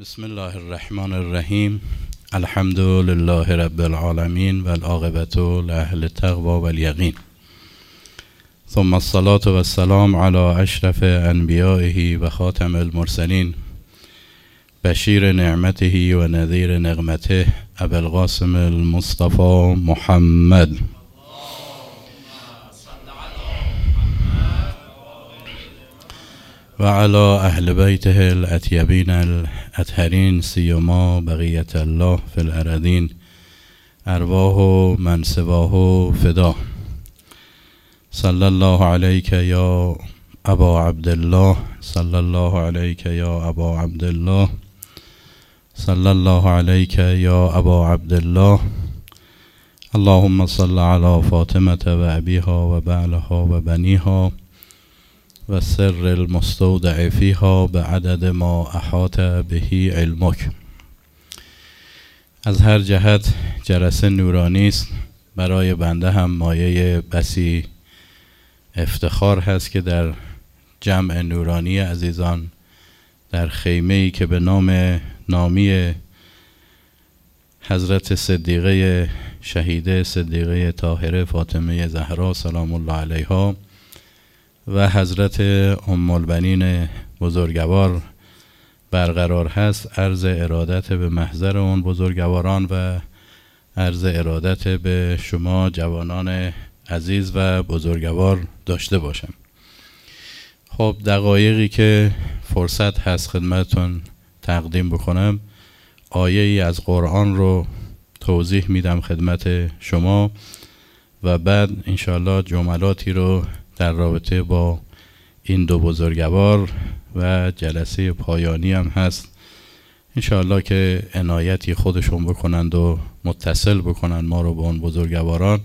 بسم الله الرحمن الرحیم الحمد لله رب العالمین و العاقبت لأهل التقوى والیقین ثم الصلاة والسلام على اشرف انبیائه و خاتم المرسلین بشیر نعمته و نذیر نقمته ابوالقاسم المصطفى محمد وعلى أهل بيته الأتيابين الأطهرين سيما بغية الله في الأرضين أرواه من سواه فدا. صلى الله عليك يا أبا عبد الله. صلى الله عليك يا أبا عبد الله. صلى الله عليك يا أبا عبد الله. اللهم صل على فاطمة وأبيها وبعلها وبنيها. و سر المستودع فیها به عدد ما احاط بهی علمک. از هر جهت جرسه نورانی است. برای بنده هم مایه بسی افتخار هست که در جمع نورانی عزیزان در خیمه ای که به نام نامی حضرت صدیقه شهیده صدیقه طاهره فاطمه زهرا سلام الله علیها و حضرت ام البنین بزرگوار برقرار هست. عرض ارادت به محضر اون بزرگواران و عرض ارادت به شما جوانان عزیز و بزرگوار داشته باشم. خب دقایقی که فرصت هست خدمتون تقدیم بکنم آیه ای از قرآن رو توضیح میدم خدمت شما و بعد انشالله جملاتی رو در رابطه با این دو بزرگوار و جلسه پایانی هم هست. انشاءالله که عنایتی خودشون بکنند و متصل بکنند ما رو به اون بزرگواران.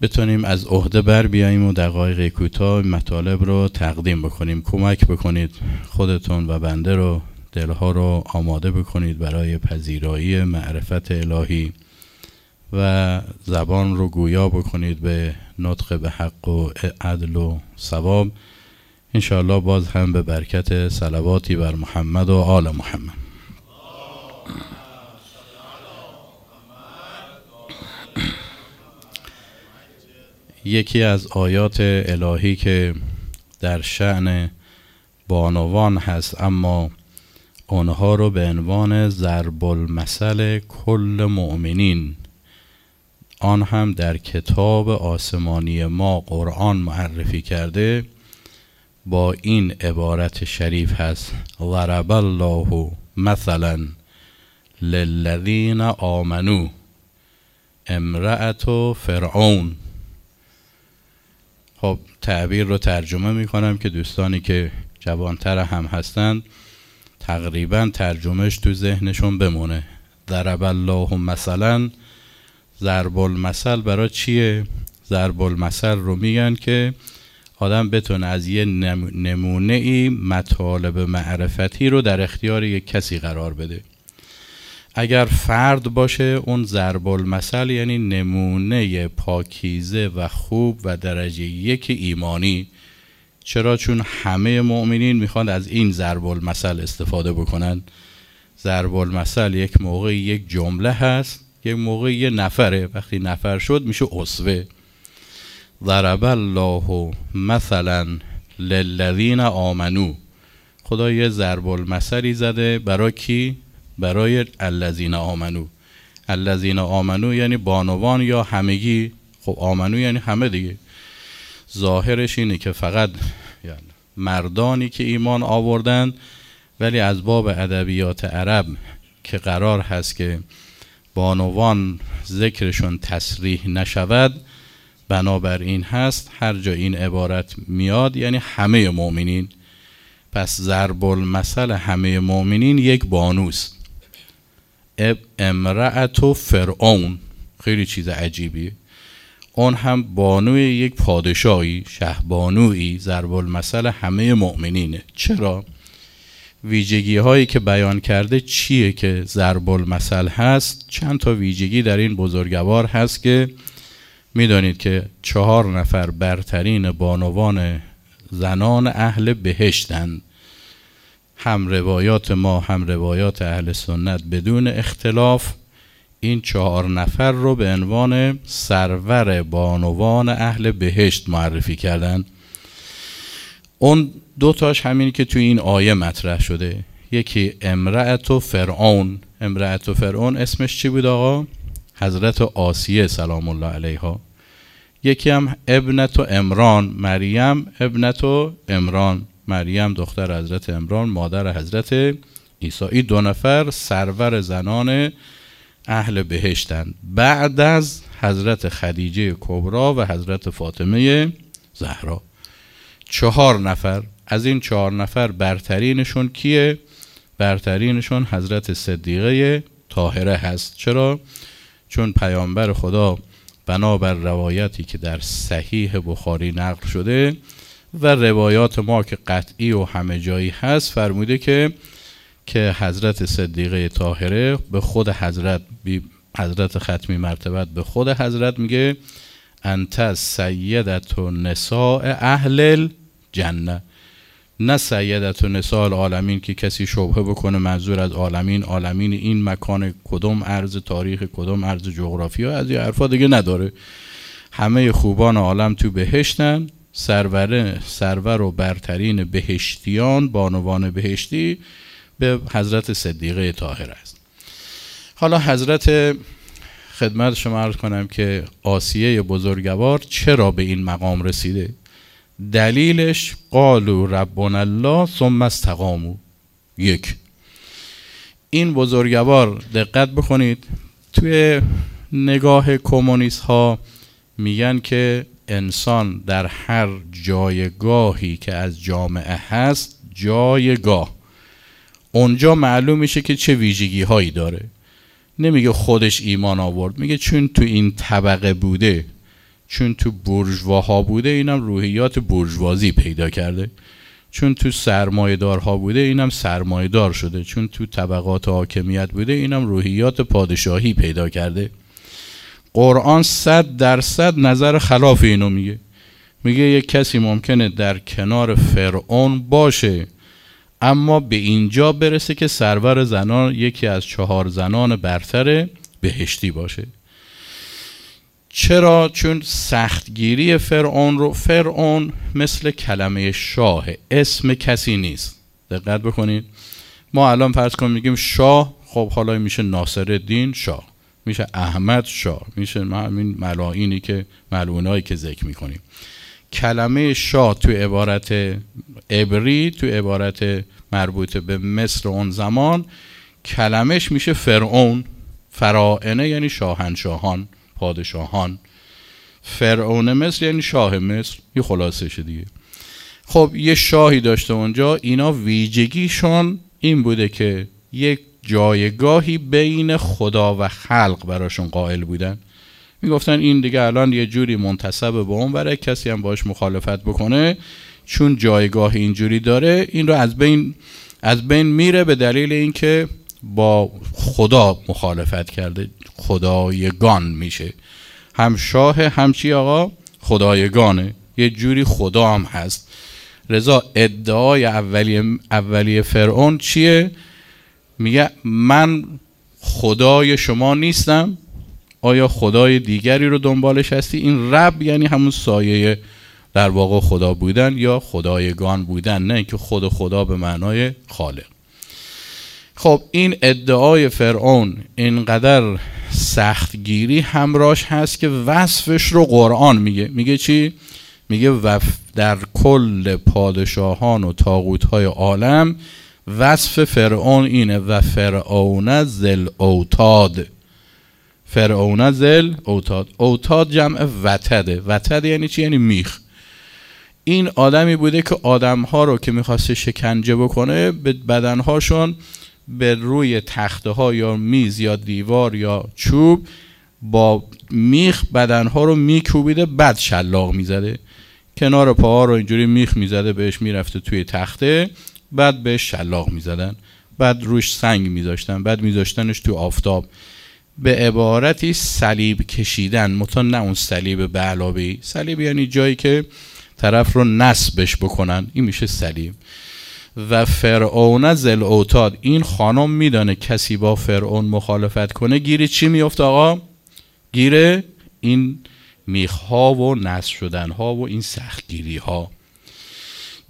بتونیم از عهده بر بیاییم و دقایق کوتاه مطالب رو تقدیم بکنیم. کمک بکنید خودتون و بنده رو دلها رو آماده بکنید برای پذیرایی معرفت الهی. و زبان رو گویا بکنید به نطق به حق و عدل و ثواب. انشاءالله باز هم به برکت صلواتی بر محمد و آل محمد. یکی از آیات الهی که در شعن بانوان هست اما آنها رو به عنوان ضرب المثل کل مؤمنین آن هم در کتاب آسمانی ما قرآن معرفی کرده با این عبارت شریف هست ضرب الله مثلا للذین آمنو امرأت فرعون. خب تعبیر رو ترجمه می کنم که دوستانی که جوانتر هم هستند تقریبا ترجمهش تو ذهنشون بمونه ضرب الله مثلا ضرب المثل برای چیه؟ ضرب المثل رو میگن که آدم بتونه از یه نمونه ای مطالب معرفتی رو در اختیار یک کسی قرار بده. اگر فرد باشه اون ضرب المثل یعنی نمونه پاکیزه و خوب و درجه یک ایمانی. چرا؟ چون همه مؤمنین می‌خوان از این ضرب المثل استفاده بکنن. ضرب المثل یک موقع یک جمله هست یک موقع یه نفره وقتی نفر شد میشه اصوه ضرب الله مثلا للذین آمنو. خدا یه ضرب المثلی زده برای کی؟ برای الذین آمنو. الذین آمنو یعنی بانوان یا همگی؟ خب آمنو یعنی همه دیگه. ظاهرش اینه که فقط یعنی مردانی که ایمان آوردن ولی از باب ادبیات عرب که قرار هست که بانوان ذکرشون تصریح نشود بنابراین هست هر جا این عبارت میاد یعنی همه مؤمنین. پس ضرب المثل همه مؤمنین یک بانوست. امرأت و فرعون. خیلی چیز عجیبی اون هم بانوی یک پادشاهی شهبانوی ضرب المثل همه مؤمنینه. چرا؟ ویژگی هایی که بیان کرده چیه که ضرب المثل هست؟ چند تا ویژگی در این بزرگوار هست که می‌دانید که چهار نفر برترین بانوان زنان اهل بهشتند. هم روایات ما هم روایات اهل سنت بدون اختلاف این چهار نفر رو به عنوان سرور بانوان اهل بهشت معرفی کردن اون دو تاش همینی که توی این آیه مطرح شده. یکی امرأت و فرعون. امرأت و فرعون اسمش چی بود آقا؟ حضرت آسیه سلام الله علیها. یکی هم ابنت و امران مریم ابنت و امران مریم دختر حضرت امران مادر حضرت عیسی. دو نفر سرور زنان اهل بهشتن. بعد از حضرت خدیجه کبرا و حضرت فاطمه زهرا. چهار نفر از این چهار نفر برترینشون کیه؟ برترینشون حضرت صدیقه طاهره هست چرا؟ چون پیامبر خدا بنابر روایتی که در صحیح بخاری نقل شده و روایات ما که قطعی و همه جایی هست فرموده که که حضرت صدیقه طاهره به خود حضرت بی حضرت ختمی مرتبت به خود حضرت میگه انت سیدت و نساء اهل جنه نه سیدت و نساء العالمین که کسی شبهه بکنه منظور از عالمین. عالمین این مکان کدوم ارز تاریخ کدوم ارز جغرافی از این حرفا دیگه نداره. همه خوبان عالم تو بهشتن. سرور سرور و برترین بهشتیان بانوان بهشتی به حضرت صدیقه طاهر است. حالا حضرت خدمت شما عرض کنم که آسیه بزرگوار چرا به این مقام رسیده؟ دلیلش قالو ربنا الله ثم استقامو یک. این بزرگوار دقت بکنید توی نگاه کمونیست ها میگن که انسان در هر جایگاهی که از جامعه هست جایگاه. اونجا معلوم میشه که چه ویژگی هایی داره. نمیگه خودش ایمان آورد میگه چون تو این طبقه بوده چون تو برجواها بوده اینم روحیات برجوازی پیدا کرده. چون تو سرمایدارها بوده اینم سرمایدار شده. چون تو طبقات حاکمیت بوده اینم روحیات پادشاهی پیدا کرده. قرآن صد درصد نظر خلاف اینو میگه. میگه یک کسی ممکنه در کنار فرعون باشه اما به اینجا برسه که سرور زنان یکی از چهار زنان برتر بهشتی باشه. چرا؟ چون سختگیری فرعون رو فرعون مثل کلمه شاه. اسم کسی نیست. دقت بکنید. ما الان فرض کنیم میگیم شاه خب حالا میشه ناصر الدین شاه میشه احمد شاه میشه همین ملاینی که ملعونایی که ذکر می‌کنیم. کلمه شاه تو عبارت عبری تو عبارت مربوط به مصر اون زمان کلمش میشه فرعون. فرائنه یعنی شاهنشاهان. پادشاهان. فرعون مصر یعنی شاه مصر. یه خلاصش دیگه. خب یه شاهی داشته اونجا. اینا ویژگیشون این بوده که یک جایگاهی بین خدا و خلق براشون قائل بودن. می‌گفتن این دیگه الان یه جوری منتصب به اون برای کسی هم باش مخالفت بکنه. چون جایگاه اینجوری داره این رو از بین از بین میره به دلیل اینکه با خدا مخالفت کرده. خدایگان میشه. هم شاه هم چی آقا؟ خدایگانه. یه جوری خدا هم هست. رضا ادعای اولیه, اولیه فرعون چیه؟ میگه من خدای شما نیستم. آیا خدای دیگری رو دنبالش هستی؟ این رب یعنی همون سایه در واقع خدا بودن یا خدایگان بودن نه اینکه خود خدا به معنای خالق. خب این ادعای فرعون اینقدر سختگیری همراش هست که وصفش رو قرآن میگه. میگه چی؟ میگه وف در کل پادشاهان و های عالم وصف فرعون اینه و فرعون زل اوتاد. فرعون زل اوتاد. اوتاد جمع وتده وتد یعنی چی؟ یعنی میخ. این آدمی بوده که آدمها رو که می‌خواسته شکنجه بکنه به بدنهاشون به روی تخته ها یا میز یا دیوار یا چوب با میخ بدنها رو میکوبیده بعد شلاق می‌زده. کنار پاها رو اینجوری میخ می‌زده بهش می‌رفته توی تخته بعد بهش شلاق می‌زدن. بعد روش سنگ میذاشتن بعد میذاشتنش تو آفتاب. به عبارتی صلیب کشیدن متا نه اون صلیب به علاوه صلیب یعنی جایی که طرف رو نصبش بکنن. این میشه صلیب. و فرعون زل اوتاد این خانم میدانه کسی با فرعون مخالفت کنه. گیری چی میفت آقا؟ گیره این میخها و نصب شدن ها و این سختگیری ها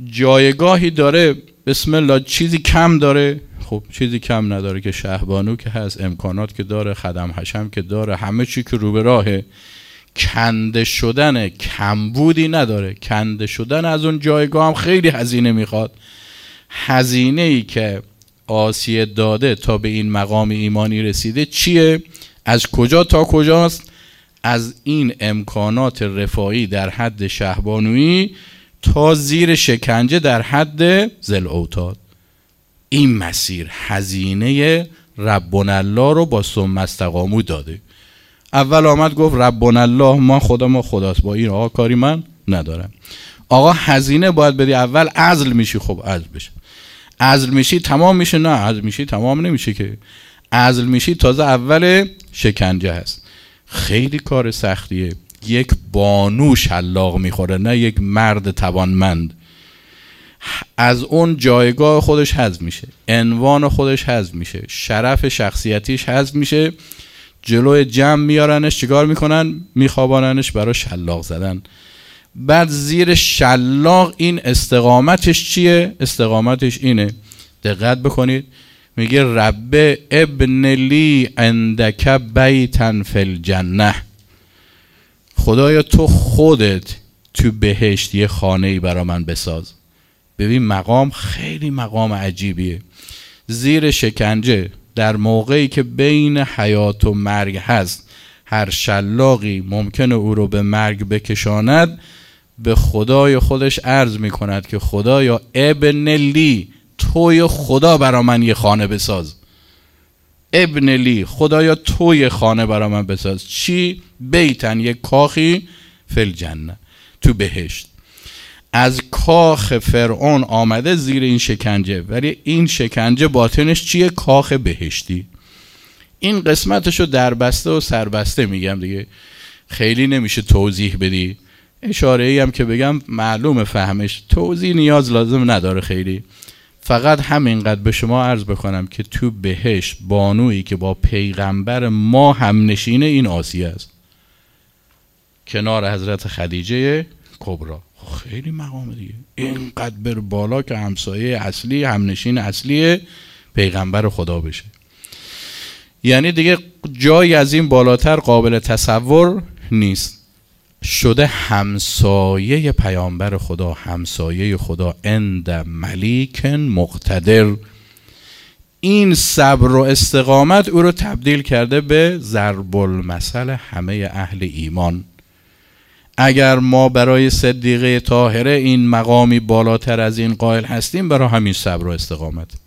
جایگاهی داره. بسم الله چیزی کم داره. خب چیزی کم نداره که شهبانو که هست امکانات که داره خدم حشم که داره همه چی که رو به راهه. کنده شدن کمبودی نداره. کنده شدن از اون جایگاه هم خیلی هزینه می‌خواد. هزینه ای که آسیه داده تا به این مقام ایمانی رسیده چیه؟ از کجا تا کجاست؟ از این امکانات رفاهی در حد شهبانویی تا زیر شکنجه در حد زل اوتاد این مسیر هزینه ربون الله رو با سم استقامو داده اول آمد گفت ربون الله ما خدا ما خداست با این آقا کاری من ندارم آقا هزینه باید بدی اول ازل میشی خب ازل بشه. ازل میشی تمام میشه. نه ازل میشی تمام نمیشه که. ازل میشی تازه اول شکنجه هست. خیلی کار سختیه. یک بانو شلاق می‌خوره نه یک مرد توانمند. از اون جایگاه خودش حذف میشه. عنوان خودش حذف میشه. شرف شخصیتیش حذف میشه. جلوی جمع میارنش چیکار می‌کنن؟ میخواباننش برای شلاق زدن. بعد زیر شلاق این استقامتش چیه؟ استقامتش اینه. دقت بکنید. میگه رب ابن لی عندک بیتن فی الجنه خدایا تو خودت تو بهشت یه خانه ای برا من بساز. ببین مقام خیلی مقام عجیبیه. زیر شکنجه در موقعی که بین حیات و مرگ هست هر شلاقی ممکنه او رو به مرگ بکشاند به خدای خودش عرض می کند که خدایا ابن لی توی خدا برا من یه خانه بساز. ابن لی خدایا توی خانه برا من بساز. چی؟ بیتن یک کاخی فل جنه تو بهشت. از کاخ فرعون آمده زیر این شکنجه. ولی این شکنجه باطنش چیه؟ کاخ بهشتی. این قسمتش رو دربسته و سربسته میگم دیگه. خیلی نمیشه توضیح بدی. اشاره ای هم که بگم معلوم فهمش. توضیح نیاز لازم نداره خیلی. فقط همینقدر به شما عرض بکنم که تو بهشت بانویی که با پیغمبر ما هم نشینه این آسیه است. کنار حضرت خدیجه کبرا. خیلی مقام دیگه. اینقدر بر بالا که همسایه اصلی همنشین اصلی پیغمبر خدا بشه. یعنی دیگه جایی از این بالاتر قابل تصور نیست. شده همسایه پیامبر خدا همسایه خدا اند ملیک مقتدر. این صبر و استقامت او رو تبدیل کرده به ضرب المثل همه اهل ایمان. اگر ما برای صدیقه طاهره این مقامی بالاتر از این قائل هستیم برای همین صبر و استقامت.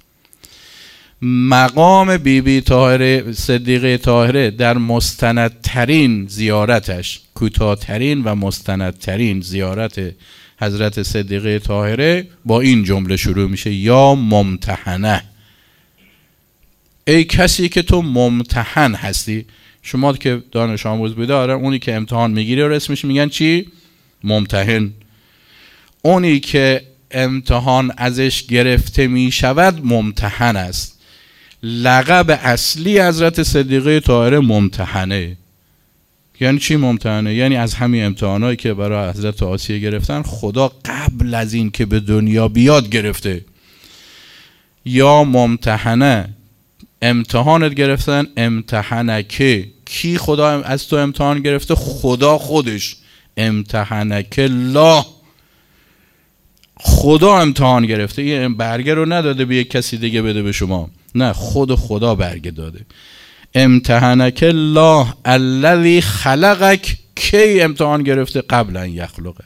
مقام بیبی بی طاهره صدیقه طاهره در مستندترین زیارتش کوتاهترین و مستندترین زیارت حضرت صدیقه طاهره با این جمله شروع میشه یا ممتحنه. ای کسی که تو ممتحن هستی. شما که دانش آموز بوده آره اونی که امتحان می‌گیره و اسمش میگن چی؟ ممتحن. اونی که امتحان ازش گرفته می‌شود ممتحن است. لقب اصلی حضرت صدیقه طاهره ممتحنه. یعنی چی ممتحنه؟ یعنی از همین امتحانایی که برای حضرت آسیه گرفتن خدا قبل از این که به دنیا بیاد گرفته. یا ممتحنه امتحانت گرفتن امتحنکه. کی خدا از تو امتحان گرفته؟ خدا خودش. امتحنک الله خدا امتحان گرفته. یه برگه رو نداده به یک کسی دیگه بده به شما. نه خود خدا برگه داده. امتحنک الله الذی خلقک کی امتحان گرفته؟ قبل ان یخلقک.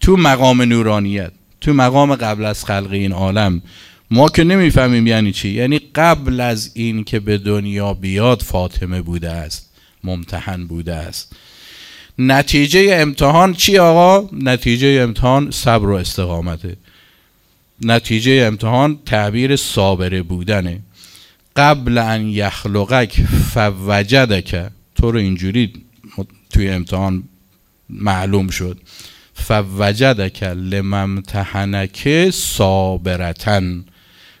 تو مقام نورانیت تو مقام قبل از خلق این عالم. ما که نمی‌فهمیم یعنی چی؟ یعنی قبل از این که به دنیا بیاد فاطمه بوده است ممتحن بوده است. نتیجه امتحان چی آقا؟ نتیجه امتحان صبر و استقامته. نتیجه امتحان تعبیر صابره بودنه. قبل ان یخلقک فوجدک. تو رو اینجوری توی امتحان معلوم شد. فوجدک لممتحنک صابرتن.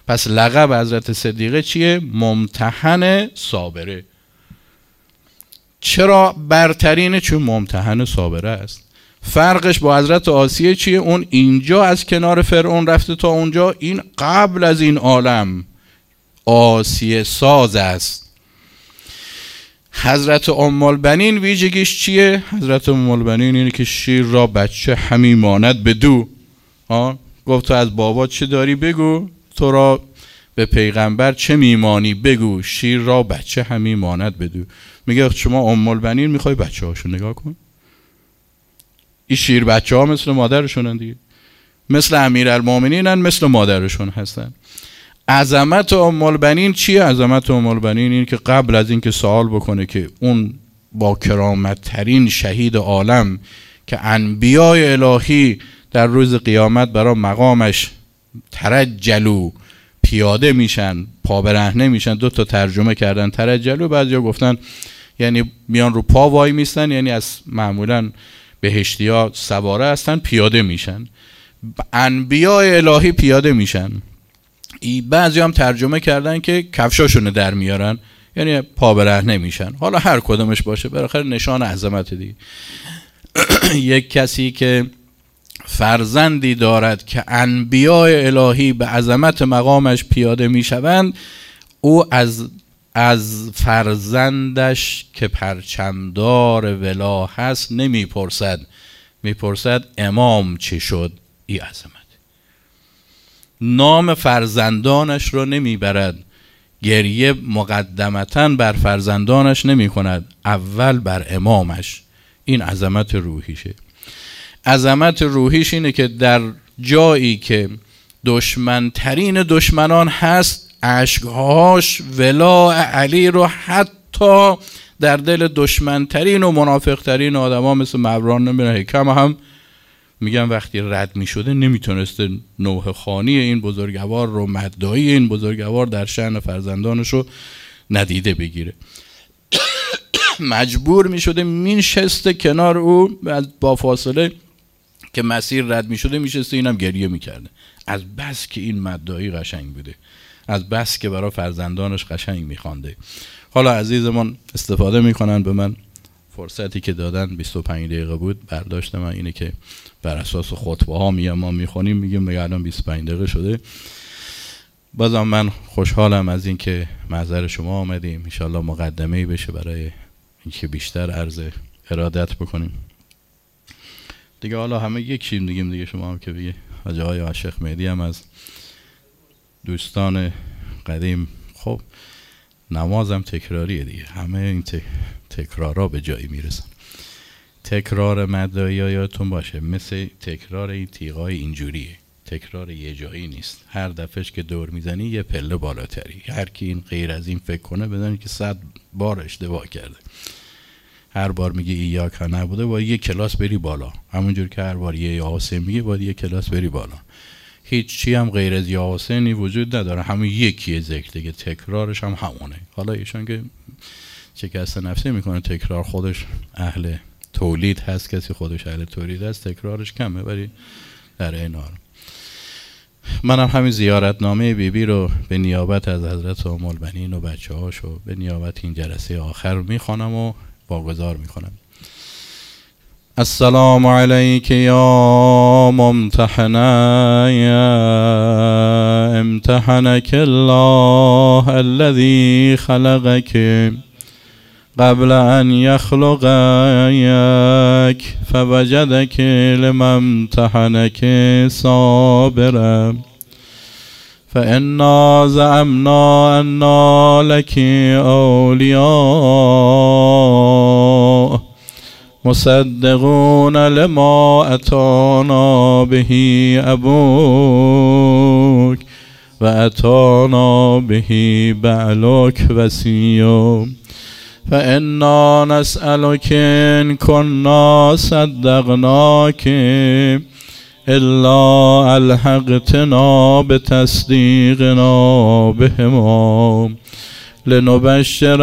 پس لقب حضرت صدیقه چیه؟ ممتحن صابره. چرا؟ برترینه چون ممتحن صابره است. فرقش با حضرت آسیه چیه؟ اون اینجا از کنار فرعون رفته تا اونجا. این قبل از این عالم آسیه ساز است. حضرت ام البنین ویژگیش چیه؟ حضرت ام البنین اینه که شیر را بچه همی ماند به دو. گفت تو از بابا چه داری بگو؟ تو را به پیغمبر چه میمانی بگو؟ شیر را بچه همی ماند بدو میگه شما ام البنین می‌خوای بچه هاشو نگاه کن. این شیر بچه ها مثل مادرشونن دیگه. مثل امیر المومنینن مثل مادرشون هستن. عظمت ام البنین چیه؟ عظمت ام البنین این که قبل از اینکه سوال بکنه که اون با کرامت ترین شهید عالم که انبیای الهی در روز قیامت برای مقامش ترجلو پیاده میشن پا برهنه میشن دو تا ترجمه کردن ترجلو بعضیا گفتن یعنی میان رو پا وای میستن یعنی از معمولا بهشتی ها سواره هستن پیاده میشن. انبیاء الهی پیاده میشن. بعضی هم ترجمه کردن که کفشاشونو در میارن. یعنی پا برهنه میشن حالا هر کدومش باشه بالاخره نشان عظمت دیگه. یک کسی که فرزندی دارد که انبیاء الهی به عظمت مقامش پیاده می‌شوند او از از فرزندش که پرچمدار ولا هست نمی‌پرسد. می‌پرسد امام چی شد؟ ای عظمت. نام فرزندانش رو نمی‌برد. گریه مقدمتا بر فرزندانش نمی کند اول بر امامش. این عظمت روحیشه. عظمت روحیش اینه که در جایی که دشمنترین دشمنان هست عشقهاش ولا علی رو حتی در دل دشمنترین و منافقترین آدم مثل مبران نمیره حکم هم میگن وقتی رد می‌شده نمی‌تونسته نوه خانی این بزرگوار رو مدعی این بزرگوار در شعن فرزندانش رو ندیده بگیره. مجبور می‌شده مینشسته کنار او با فاصله که مسیر رد می‌شده میشسته اینم گریه می‌کرده. از بس که این مدعی قشنگ بوده. از بس که برای فرزندانش قشنگ میخوانده. حالا عزیزمان استفاده می‌کنن به من. فرصتی که دادن 25 دقیقه بود برداشت من اینه که بر اساس خطبه ها میام ما می‌خونیم میگیم میگه الان 25 دقیقه شده. بازم من خوشحالم از اینکه محضر شما آمدیم. انشالله مقدمه ای بشه برای اینکه بیشتر عرض ارادت بکنیم. دیگه حالا همه دیگه دیگه شما هم که بگه حاج های عاشق مهدی هم از دوستان قدیم. خب نمازم تکراریه دیگه. همه این تکرارا به جایی می‌رسن. تکرار مدایی یادتون باشه. مثل تکرار این تیغای اینجوریه. تکرار یه جایی نیست. هر دفعش که دور می‌زنی یه پله بالاتری. هر کی این غیر از این فکر کنه بدونی که صد بار اشتباه کرده. هر بار میگه یا که نبوده باید یه کلاس بری بالا. همونجور که هر بار یه یاسه میگه باید یه کلاس بری بالا. هیچ چی هم غیر از یا وجود نداره. همون یکیه ذکر دیگه. تکرارش هم همونه. حالا ایشان که شکست نفسی می‌کنه تکرار خودش اهل تولید هست. کسی خودش اهل تولید هست تکرارش کمه ولی در این حال. منم همین زیارت نامه بیبی بی رو به نیابت از حضرت ام البنین و بچه هاشو به نیابت این جلسه آخر می‌خوانم و واگذار می‌کنم. السلام عليك يا ممتحنا يا امتحنك الله الذي خلقك. قبل أن يخلقك فوجدك لما امتحنك صابرا. فإنا زعمنا أنا لك أولياء. مصدقون لما أتانا به أبوك وأتانا به بعلك وسيا فإنا نسألك إن كنا صدقناك إلا ألحقتنا بتصديقنا بهما. لنبشر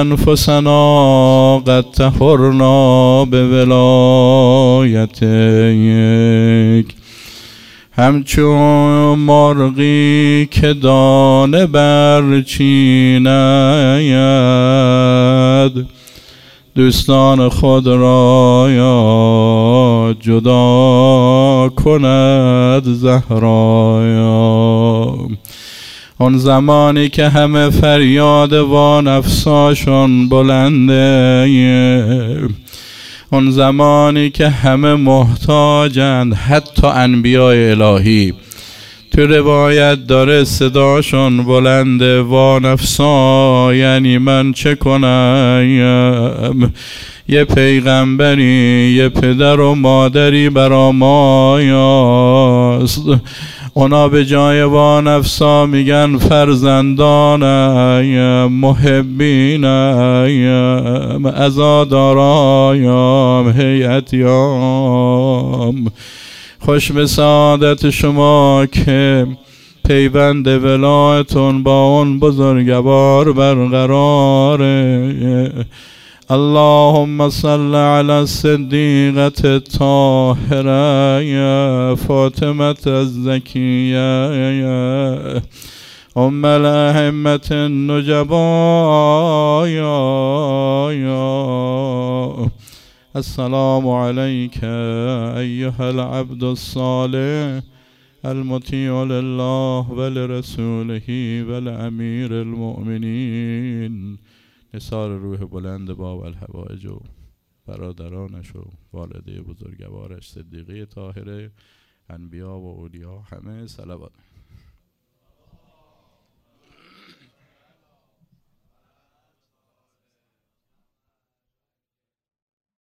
انفسنا قد تهرنا به ولایتک همچون مرغی که دانه برچیند دوستان خود را یا جدا کند زهرایا اون زمانی که همه فریاد و نفساشون بلنده اون زمانی که همه محتاجند حتی انبیاء الهی. تو روایت داره صداشون بلنده و نفسا یعنی من چه کنم؟ یه پیغمبری یه پدر و مادری برا ما یاست اونا به جای با نفسا میگن فرزندانم محبینم ازادارایم هیئتیام. خوش به سعادت شما که پیوند ولایتون با اون بزرگوار برقراره. اللهم صل على الصديقة الطاهرة يا فاطمة الزكية يا أم الأئمة النجباء يا يا السلام عليك أيها العبد الصالح المطيع لله ولرسوله ولأمير المؤمنين نثار روح بلند با الحوائج و برادرانش و والده بزرگوارش صدیقه طاهره انبیا و اولیا همه صلوات.